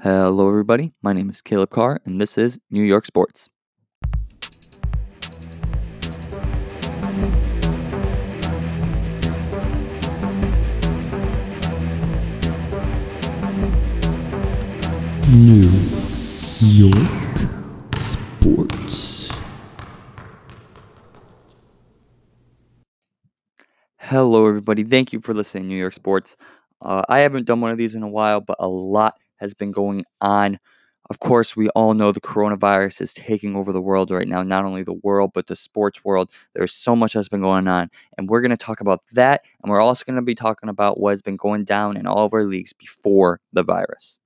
Hello, everybody. My name is Caleb Carr, and this is New York Sports. New York Sports. Hello, everybody. Thank you for listening New York Sports. Uh, I haven't done one of these in a while, but a lot has been going on. Of course, we all know the coronavirus is taking over the world right now, not only the world, but the sports world. There's so much that's been going on, and we're going to talk about that. And we're also going to be talking about what has been going down in all of our leagues before the virus.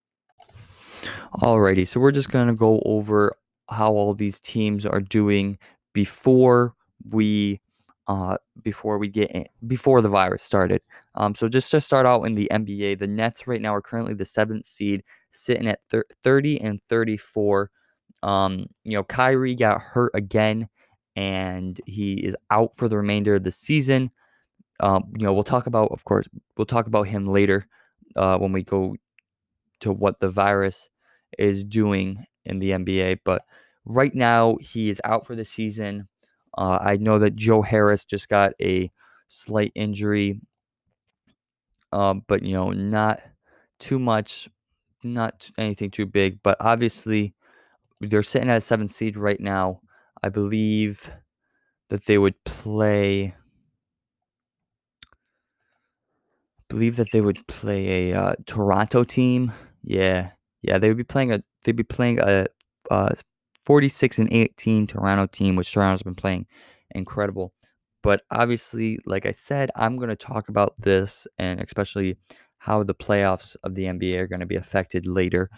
Alrighty, so we're just going to go over how all these teams are doing before we uh, before we get in, before the virus started. Um, so just to start out in the NBA, the Nets right now are currently the seventh seed, sitting at thir- 30 and 34. Um, you know, Kyrie got hurt again, and he is out for the remainder of the season. Um, you know, we'll talk about, of course, we'll talk about him later uh, when we go to what the virus is doing in the NBA. But right now, he is out for the season. Uh, I know that Joe Harris just got a slight injury, um, but you know, not too much, not anything too big. But obviously, they're sitting at a seventh seed right now. I believe that they would play. believe that they would play a uh, Toronto team. Yeah, yeah, they would be playing a they'd be playing a, a 46 and 18 Toronto team, which Toronto's been playing incredible. But obviously, like I said, I'm going to talk about this and especially how the playoffs of the NBA are going to be affected later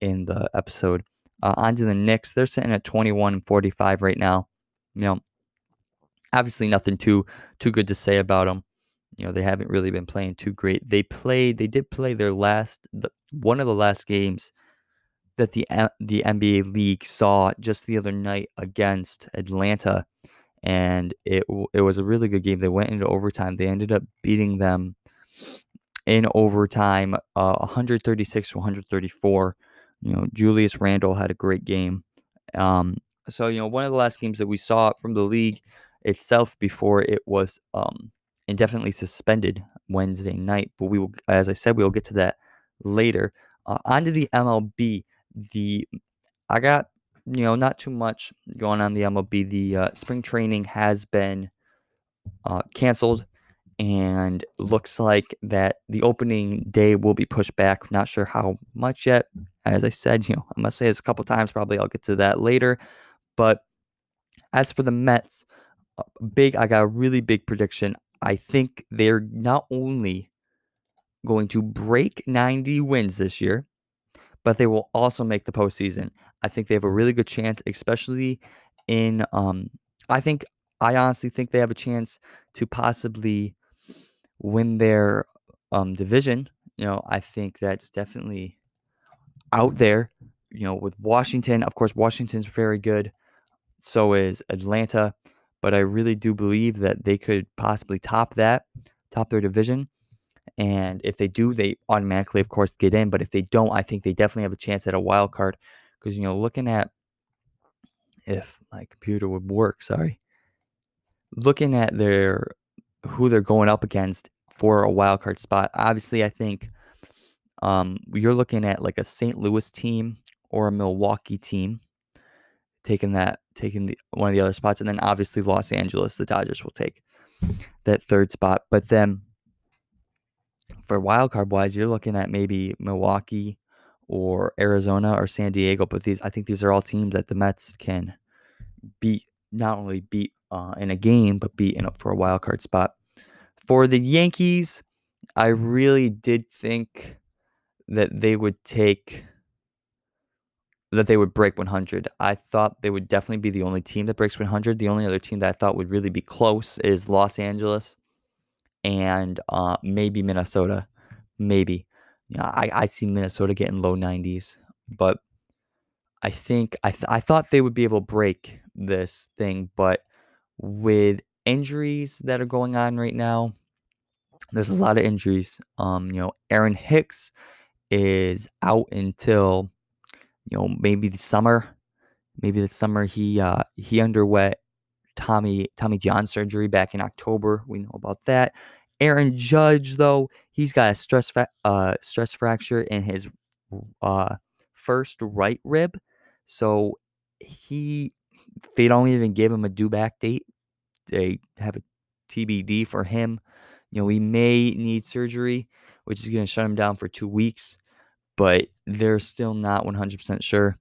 in the episode. Uh, on to the Knicks. They're sitting at 21 and 45 right now. You know, obviously nothing too too good to say about them. You know, they haven't really been playing too great. They played. They did play their last the, one of the last games that the the NBA league saw just the other night against Atlanta, and it it was a really good game. They went into overtime. They ended up beating them in overtime, uh, 136 to 134. You know, Julius Randle had a great game. Um, so you know, one of the last games that we saw from the league itself before it was um, indefinitely suspended Wednesday night. But we will, as I said, we will get to that later. Uh, on to the MLB. The I got you know not too much going on the MLB. The uh, spring training has been uh, canceled, and looks like that the opening day will be pushed back. Not sure how much yet. As I said, you know, I must say this a couple times. Probably I'll get to that later. But as for the Mets, uh, big, I got a really big prediction. I think they're not only going to break 90 wins this year, but they will also make the postseason. I think they have a really good chance, especially in. Um, I think I honestly think they have a chance to possibly win their um, division. You know, I think that's definitely out there. You know, with Washington, of course, Washington's very good. So is Atlanta but I really do believe that they could possibly top that, top their division. And if they do, they automatically, of course, get in. But if they don't, I think they definitely have a chance at a wild card. Because, you know, looking at if my computer would work, sorry, looking at their who they're going up against for a wild card spot, obviously, I think um, you're looking at like a St. Louis team or a Milwaukee team taking that taking the one of the other spots, and then obviously Los Angeles, the Dodgers will take that third spot. But then for wild card wise, you're looking at maybe Milwaukee or Arizona or San Diego. But these, I think these are all teams that the Mets can beat, not only beat uh, in a game, but beat in a, for a wild card spot. For the Yankees, I really did think that they would take that they would break 100. I thought they would definitely be the only team that breaks 100. The only other team that I thought would really be close is Los Angeles and uh, maybe Minnesota. Maybe. Yeah, I, I see Minnesota getting low 90s, but I think I, th- I thought they would be able to break this thing, but with injuries that are going on right now, there's a lot of injuries. Um, you know, Aaron Hicks is out until you know maybe the summer. Maybe the summer he uh, he underwent Tommy Tommy John surgery back in October. We know about that. Aaron Judge though he's got a stress fa- uh, stress fracture in his uh, first right rib, so he they don't even give him a due back date. They have a TBD for him. You know, he may need surgery, which is going to shut him down for two weeks, but they're still not 100% sure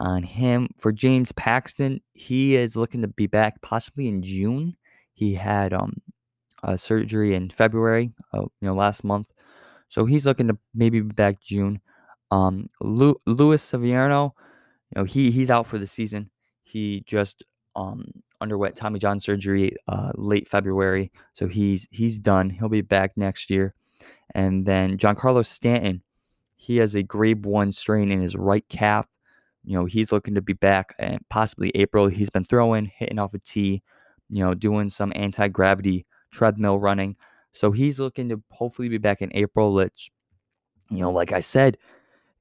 on him. For James Paxton, he is looking to be back possibly in June. He had um a surgery in February, uh, you know, last month. So he's looking to maybe be back June. Um, Lu- Luis Severino, you know, he he's out for the season. He just um underwent Tommy John surgery uh, late February, so he's he's done. He'll be back next year. And then Giancarlo Stanton, he has a grade one strain in his right calf. You know, he's looking to be back and possibly April. He's been throwing, hitting off a tee, you know, doing some anti gravity treadmill running. So he's looking to hopefully be back in April. Which, you know, like I said,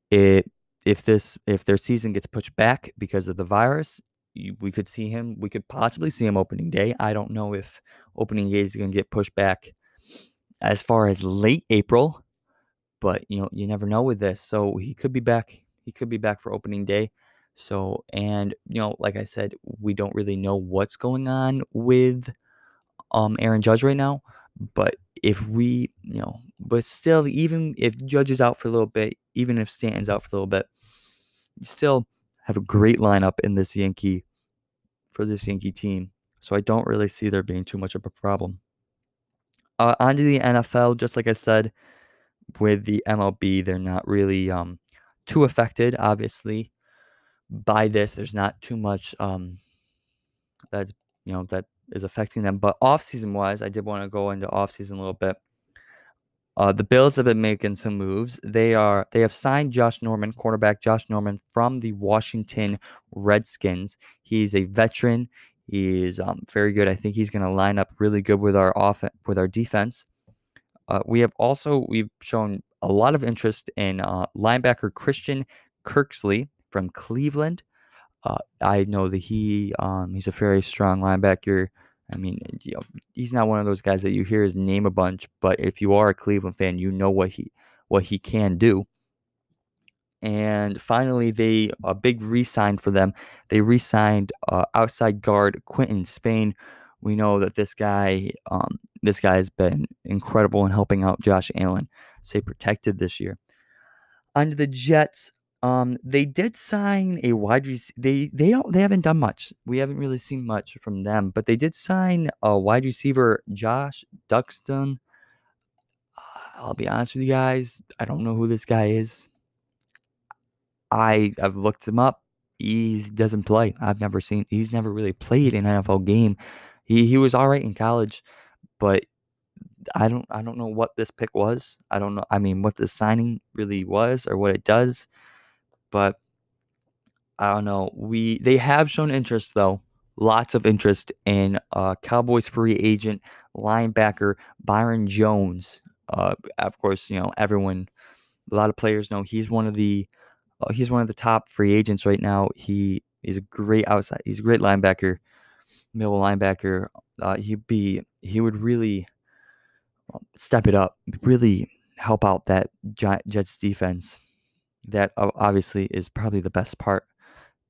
it if this if their season gets pushed back because of the virus, you, we could see him. We could possibly see him opening day. I don't know if opening day is going to get pushed back as far as late April, but you know you never know with this. So he could be back. He could be back for opening day. So and you know, like I said, we don't really know what's going on with um Aaron Judge right now. But if we, you know, but still, even if Judge is out for a little bit, even if Stanton's out for a little bit, still have a great lineup in this Yankee for this Yankee team. So I don't really see there being too much of a problem. Uh, onto the NFL, just like I said, with the MLB, they're not really um, too affected, obviously, by this. There's not too much um, that's you know that is affecting them. But off season wise, I did want to go into off season a little bit. Uh, the Bills have been making some moves. They are they have signed Josh Norman, quarterback Josh Norman from the Washington Redskins. He's a veteran. He's um, very good. I think he's going to line up really good with our off with our defense. Uh, we have also we've shown a lot of interest in uh, linebacker Christian Kirksey from Cleveland. Uh, I know that he um, he's a very strong linebacker. I mean, you know, he's not one of those guys that you hear his name a bunch, but if you are a Cleveland fan, you know what he what he can do. And finally, they a big re-sign for them. They re-signed uh, outside guard Quinton Spain. We know that this guy, um, this guy has been incredible in helping out Josh Allen stay protected this year. Under the Jets, um, they did sign a wide receiver. They they don't they haven't done much. We haven't really seen much from them, but they did sign a wide receiver, Josh Doctson. I'll be honest with you guys. I don't know who this guy is. I I've looked him up. He doesn't play. I've never seen. He's never really played an NFL game. He he was all right in college, but I don't I don't know what this pick was. I don't know. I mean, what the signing really was or what it does, but I don't know. We they have shown interest though. Lots of interest in uh, Cowboys free agent linebacker Byron Jones. Uh, of course, you know everyone. A lot of players know he's one of the uh, he's one of the top free agents right now. He is a great outside. He's a great linebacker, middle linebacker. Uh, he'd be he would really um, step it up, really help out that Jets defense. That obviously is probably the best part,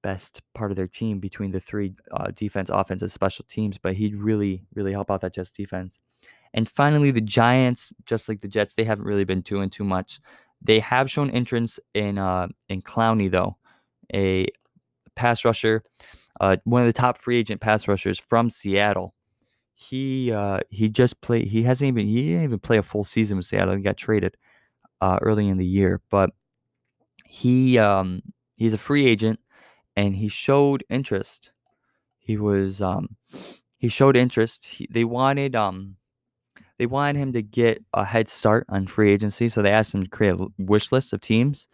best part of their team between the three uh, defense, offense, and special teams. But he'd really, really help out that Jets defense. And finally, the Giants, just like the Jets, they haven't really been doing too much. They have shown interest in uh, in Clowney though, a pass rusher, uh, one of the top free agent pass rushers from Seattle. He uh, he just played. He hasn't even he didn't even play a full season with Seattle. He got traded uh, early in the year, but he um, he's a free agent and he showed interest. He was um, he showed interest. He, they wanted um, they wanted him to get a head start on free agency, so they asked him to create a wish list of teams.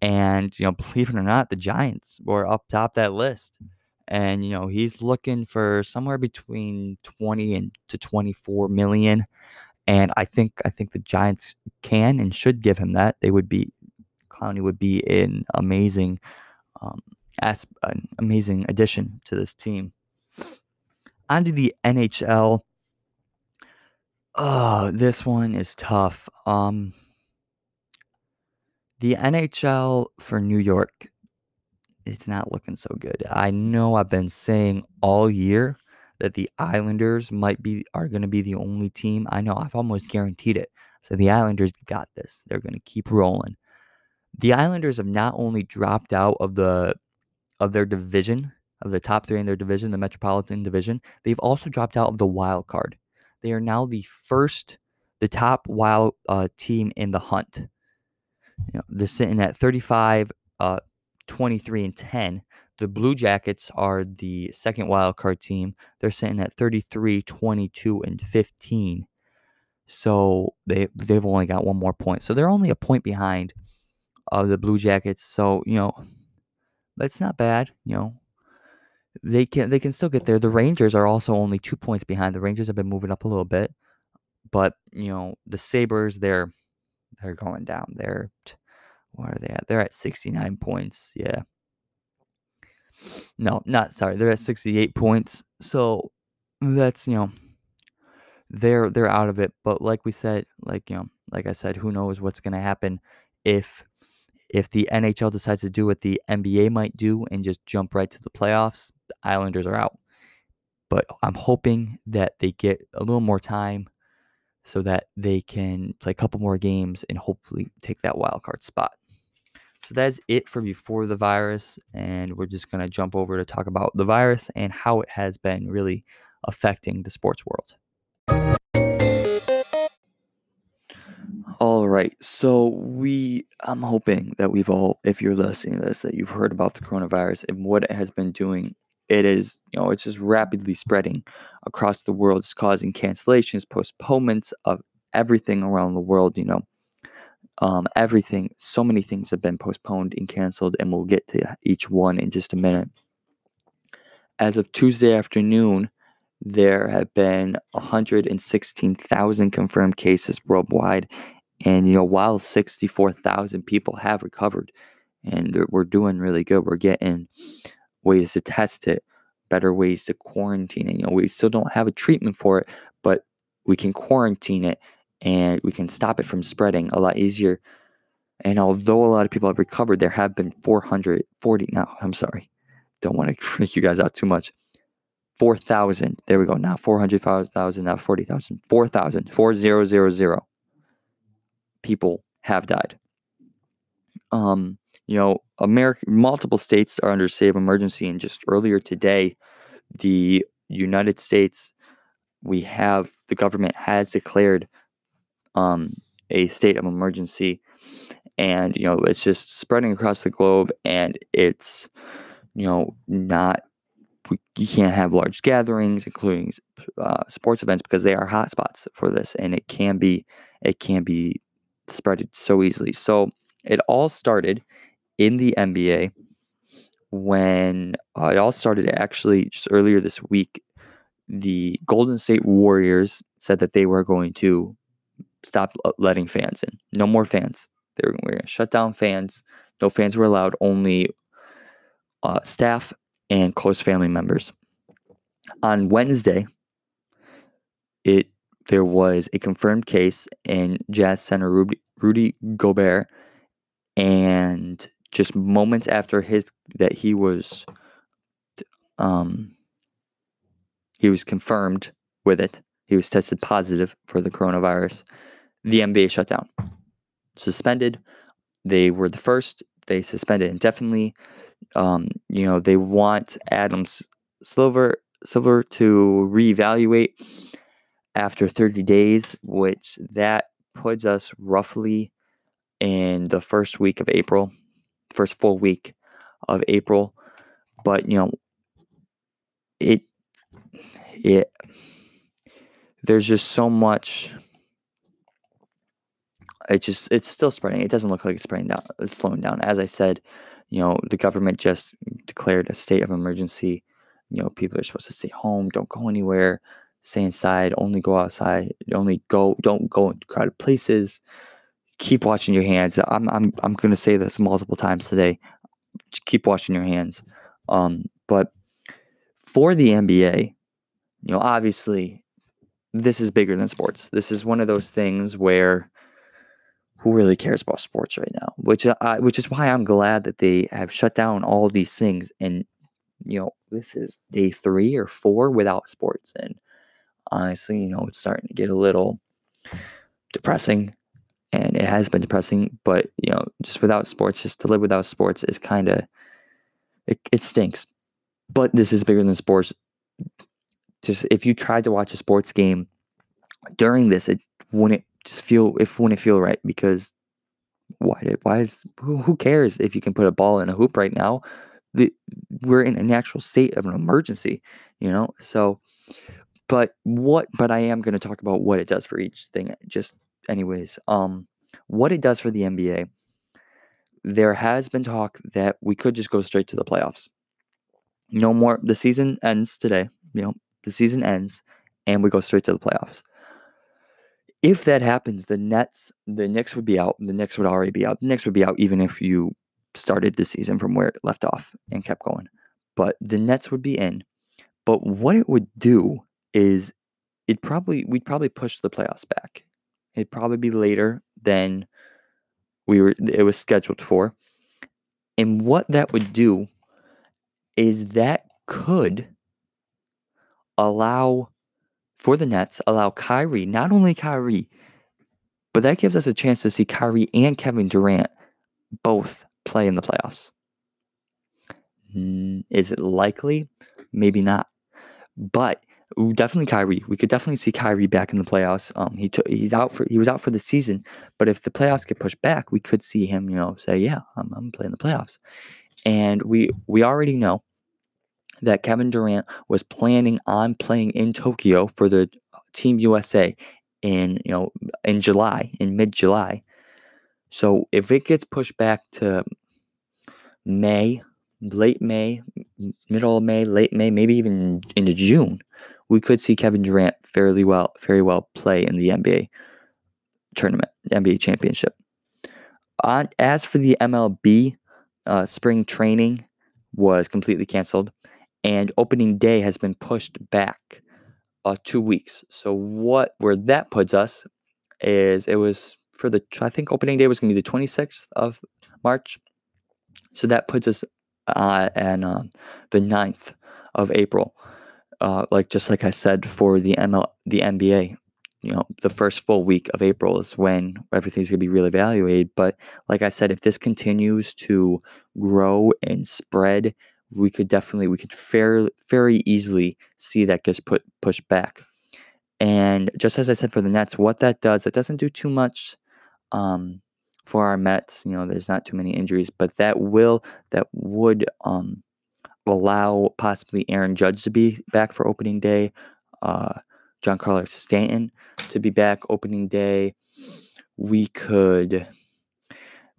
And you know, believe it or not, the Giants were up top that list. And you know, he's looking for somewhere between 20 and to 24 million. And I think I think the Giants can and should give him that. They would be Clowney would be an amazing, um, as an amazing addition to this team. On to the NHL. Oh, this one is tough. Um, the NHL for New York, it's not looking so good. I know I've been saying all year that the Islanders might be are going to be the only team. I know I've almost guaranteed it. So the Islanders got this. They're going to keep rolling. The Islanders have not only dropped out of the of their division, of the top 3 in their division, the Metropolitan Division, they've also dropped out of the wild card. They are now the first the top wild uh, team in the hunt. You know, they're sitting at 35 uh, 23 and 10 the Blue Jackets are the second wild card team. They're sitting at 33, 22, and 15. So they they've only got one more point. So they're only a point behind of the Blue Jackets. So, you know, that's not bad, you know. They can they can still get there. The Rangers are also only 2 points behind. The Rangers have been moving up a little bit. But, you know, the Sabres they're they're going down. They're what are they at? They're at 69 points. Yeah. No, not sorry. They're at 68 points. So that's, you know, they're they're out of it. But like we said, like, you know, like I said, who knows what's going to happen if if the NHL decides to do what the NBA might do and just jump right to the playoffs, the Islanders are out. But I'm hoping that they get a little more time so that they can play a couple more games and hopefully take that wild card spot. So that's it for before the virus. And we're just going to jump over to talk about the virus and how it has been really affecting the sports world. All right. So we I'm hoping that we've all if you're listening to this that you've heard about the coronavirus and what it has been doing. It is, you know, it's just rapidly spreading across the world. It's causing cancellations, postponements of everything around the world, you know. Um, everything, so many things have been postponed and canceled, and we'll get to each one in just a minute. As of Tuesday afternoon, there have been 116,000 confirmed cases worldwide, and you know, while 64,000 people have recovered, and we're doing really good, we're getting ways to test it, better ways to quarantine it. You know, we still don't have a treatment for it, but we can quarantine it and we can stop it from spreading a lot easier. And although a lot of people have recovered, there have been 440. Now, I'm sorry, don't want to freak you guys out too much. 4,000. There we go. Now 400,000, now 40,000. 4,000. 4,000 people have died. Um, you know, America, multiple states are under state of emergency, and just earlier today, the United States, we have the government has declared um, a state of emergency, and you know it's just spreading across the globe, and it's you know not you can't have large gatherings, including uh, sports events, because they are hotspots for this, and it can be it can be spread so easily. So it all started in the NBA when uh, it all started actually just earlier this week. The Golden State Warriors said that they were going to stop letting fans in. No more fans. They were, going to shut down fans. No fans were allowed. Only uh, staff and close family members. On Wednesday, it there was a confirmed case in Jazz center Rudy, Rudy Gobert, and just moments after his that he was um he was confirmed with it. He was tested positive for the coronavirus the NBA shut down, suspended. They were the first. They suspended indefinitely. Um, you know, they want Adams Silver Silver to reevaluate after 30 days, which that puts us roughly in the first week of April, first full week of April. But you know, it it there's just so much it just it's still spreading. It doesn't look like it's spreading down. It's slowing down. As I said, you know, the government just declared a state of emergency. You know, people are supposed to stay home, don't go anywhere, stay inside, only go outside, only go don't go into crowded places. keep washing your hands. I'm I'm I'm going to say this multiple times today. Just keep washing your hands. Um, but for the NBA, you know, obviously, this is bigger than sports. This is one of those things where who really cares about sports right now? Which uh, which is why I'm glad that they have shut down all these things. And you know, this is day three or four without sports, and honestly, you know, it's starting to get a little depressing. And it has been depressing, but you know, just without sports, just to live without sports is kind of it, it stinks. But this is bigger than sports. Just if you tried to watch a sports game during this, it wouldn't just feel if when it feel right because why did why is who, who cares if you can put a ball in a hoop right now? The, we're in a natural state of an emergency, you know. So, but what? But I am going to talk about what it does for each thing. Just anyways, um, what it does for the NBA. There has been talk that we could just go straight to the playoffs. No more. The season ends today. You know, the season ends, and we go straight to the playoffs if that happens, the Nets, the Knicks would be out. The Knicks would already be out. The Knicks would be out even if you started the season from where it left off and kept going. But the Nets would be in. But what it would do is it probably we'd probably push the playoffs back. It'd probably be later than we were it was scheduled for. And what that would do is that could allow for the Nets allow Kyrie, not only Kyrie, but that gives us a chance to see Kyrie and Kevin Durant both play in the playoffs. Is it likely? Maybe not. But definitely Kyrie. We could definitely see Kyrie back in the playoffs. Um, he took he's out for he was out for the season, but if the playoffs get pushed back, we could see him, you know, say, "Yeah, I'm, I'm playing the playoffs." And we we already know that Kevin Durant was planning on playing in Tokyo for the Team USA in you know in July, in mid July. So if it gets pushed back to May, late May, middle of May, late May, maybe even into June, we could see Kevin Durant fairly well, very well play in the NBA tournament, NBA championship. On, as for the MLB, uh, spring training was completely canceled and opening day has been pushed back uh, two weeks. So what where that puts us is it was for the I think opening day was going to be the 26th of March. So that puts us uh, and uh, the 9th of April. Uh, like just like I said for the ML the NBA, you know, the first full week of April is when everything's going to be really evaluated. But like I said, if this continues to grow and spread we could definitely we could fairly very easily see that gets put pushed back. And just as I said for the Nets, what that does, it doesn't do too much um, for our Mets. You know, there's not too many injuries, but that will that would um, allow possibly Aaron Judge to be back for opening day, uh, Carlos Stanton to be back opening day. We could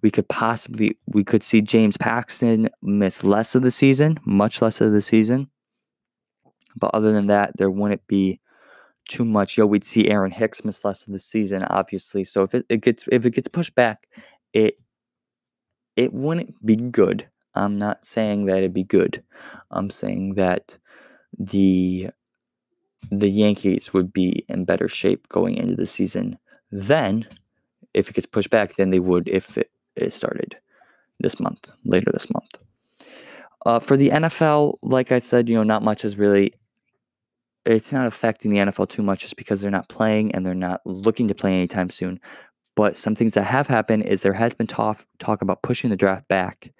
we could possibly we could see James Paxton miss less of the season, much less of the season. But other than that, there wouldn't be too much. Yo, we'd see Aaron Hicks miss less of the season, obviously. So if it, it gets if it gets pushed back, it it wouldn't be good. I'm not saying that it'd be good. I'm saying that the the Yankees would be in better shape going into the season. Then, if it gets pushed back, than they would if it it started this month, later this month. Uh, for the NFL, like I said, you know, not much is really. It's not affecting the NFL too much just because they're not playing and they're not looking to play anytime soon. But some things that have happened is there has been talk talk about pushing the draft back.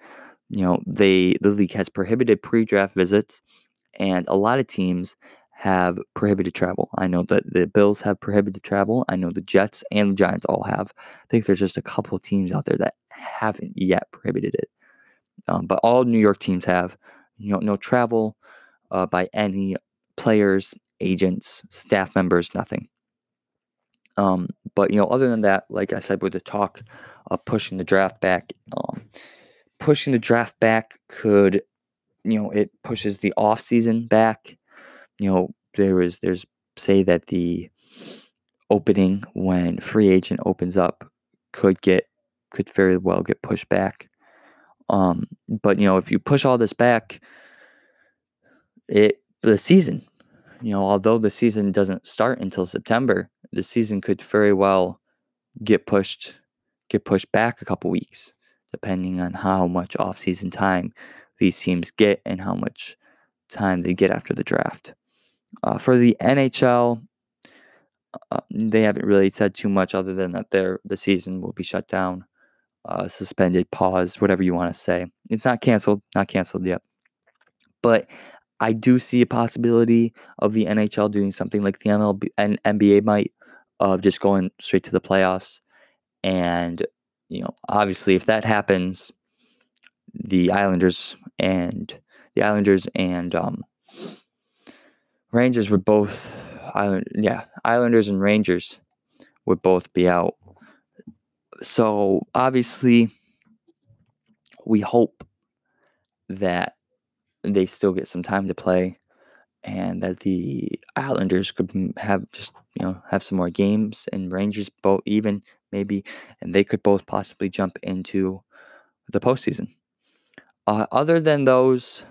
You know, they the league has prohibited pre-draft visits, and a lot of teams have prohibited travel. I know that the Bills have prohibited travel. I know the Jets and the Giants all have. I think there's just a couple teams out there that haven't yet prohibited it. Um, but all New York teams have. You know, no travel uh, by any players, agents, staff members, nothing. Um, but you know, other than that, like I said, with the talk of pushing the draft back, um, pushing the draft back could, you know, it pushes the off season back. You know, there is there's say that the opening when free agent opens up could get could very well get pushed back. Um, but you know, if you push all this back, it the season, you know, although the season doesn't start until September, the season could very well get pushed get pushed back a couple weeks, depending on how much off-season time these teams get and how much time they get after the draft. Uh, for the NHL, uh, they haven't really said too much other than that their the season will be shut down, uh, suspended, paused, whatever you want to say. It's not canceled, not canceled yet. But I do see a possibility of the NHL doing something like the MLB and NBA might, of just going straight to the playoffs. And you know, obviously, if that happens, the Islanders and the Islanders and um, Rangers would both, Island, yeah, Islanders and Rangers would both be out. So obviously, we hope that they still get some time to play and that the Islanders could have just you know have some more games and Rangers both even maybe and they could both possibly jump into the postseason. Uh, other than those,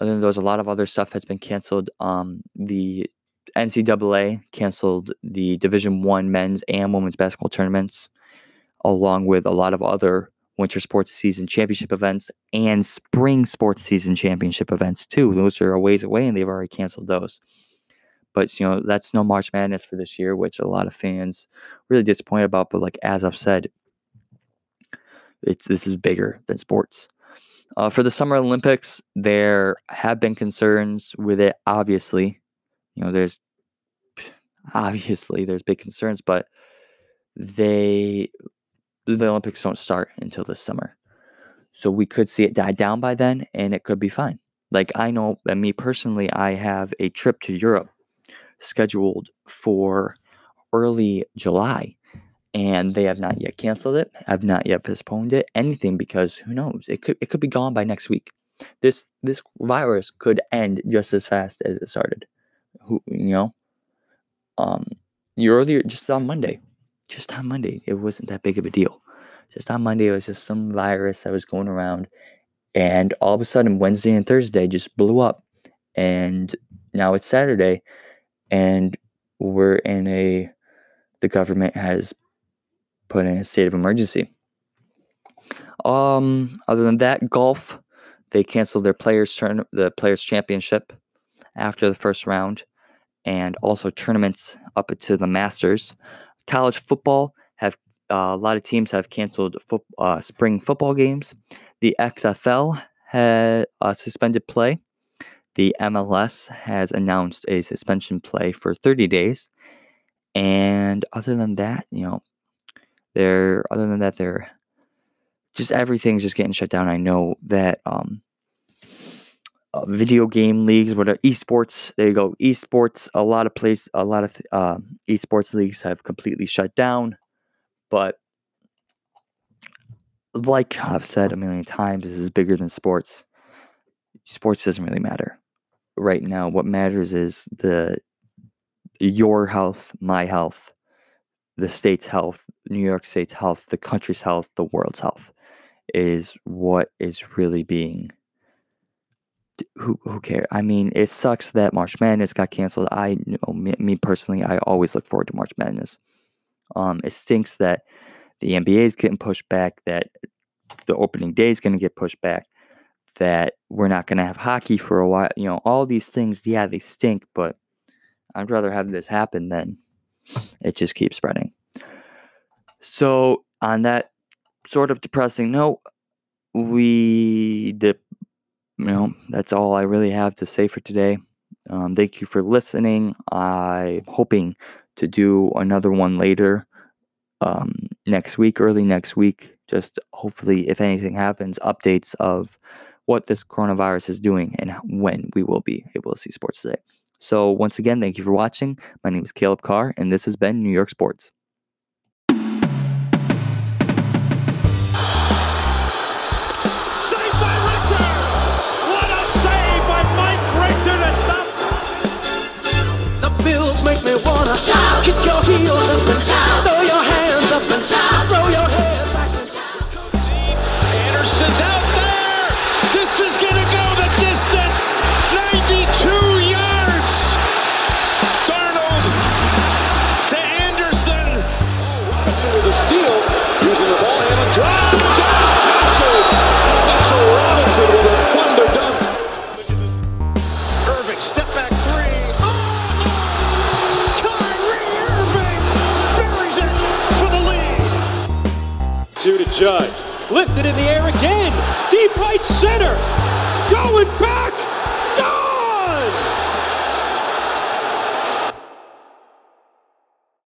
other than those, a lot of other stuff has been canceled. Um, the NCAA canceled the Division One men's and women's basketball tournaments, along with a lot of other winter sports season championship events and spring sports season championship events too. Those are a ways away, and they've already canceled those. But you know that's no March Madness for this year, which a lot of fans really disappointed about. But like as I've said, it's this is bigger than sports. Uh, for the Summer Olympics, there have been concerns with it. Obviously, you know, there's obviously there's big concerns, but they the Olympics don't start until this summer, so we could see it die down by then, and it could be fine. Like I know, and me personally, I have a trip to Europe scheduled for early July and they have not yet canceled it, have not yet postponed it, anything because who knows? It could it could be gone by next week. This this virus could end just as fast as it started. Who you know? Um, earlier just on Monday, just on Monday, it wasn't that big of a deal. Just on Monday, it was just some virus that was going around, and all of a sudden Wednesday and Thursday just blew up, and now it's Saturday, and we're in a the government has put in a state of emergency. Um, other than that, golf, they canceled their players turn the players championship after the first round, and also tournaments up to the Masters. College football have uh, a lot of teams have canceled fo- uh, spring football games. The XFL had uh, suspended play. The MLS has announced a suspension play for 30 days. And other than that, you know, they're other than that, they're just everything's just getting shut down. I know that um, uh, video game leagues, whatever esports, there you go, esports. A lot of place, a lot of uh, esports leagues have completely shut down. But like I've said a million times, this is bigger than sports. Sports doesn't really matter right now. What matters is the your health, my health, the state's health, New York State's health, the country's health, the world's health is what is really being who who cares? I mean, it sucks that March Madness got canceled. I know me, me, personally, I always look forward to March Madness. Um, it stinks that the NBA is getting pushed back. That the opening day is going to get pushed back. That we're not going to have hockey for a while. You know, all these things. Yeah, they stink, but I'd rather have this happen than it just keeps spreading. So, on that sort of depressing note, we dip. You know, that's all I really have to say for today. Um, thank you for listening. I'm hoping to do another one later um, next week, early next week. Just hopefully, if anything happens, updates of what this coronavirus is doing and when we will be able to see sports today. So, once again, thank you for watching. My name is Caleb Carr, and this has been New York Sports. make me wanna shout. Kick your Judge. Lifted in the air again. Deep right center. Going back.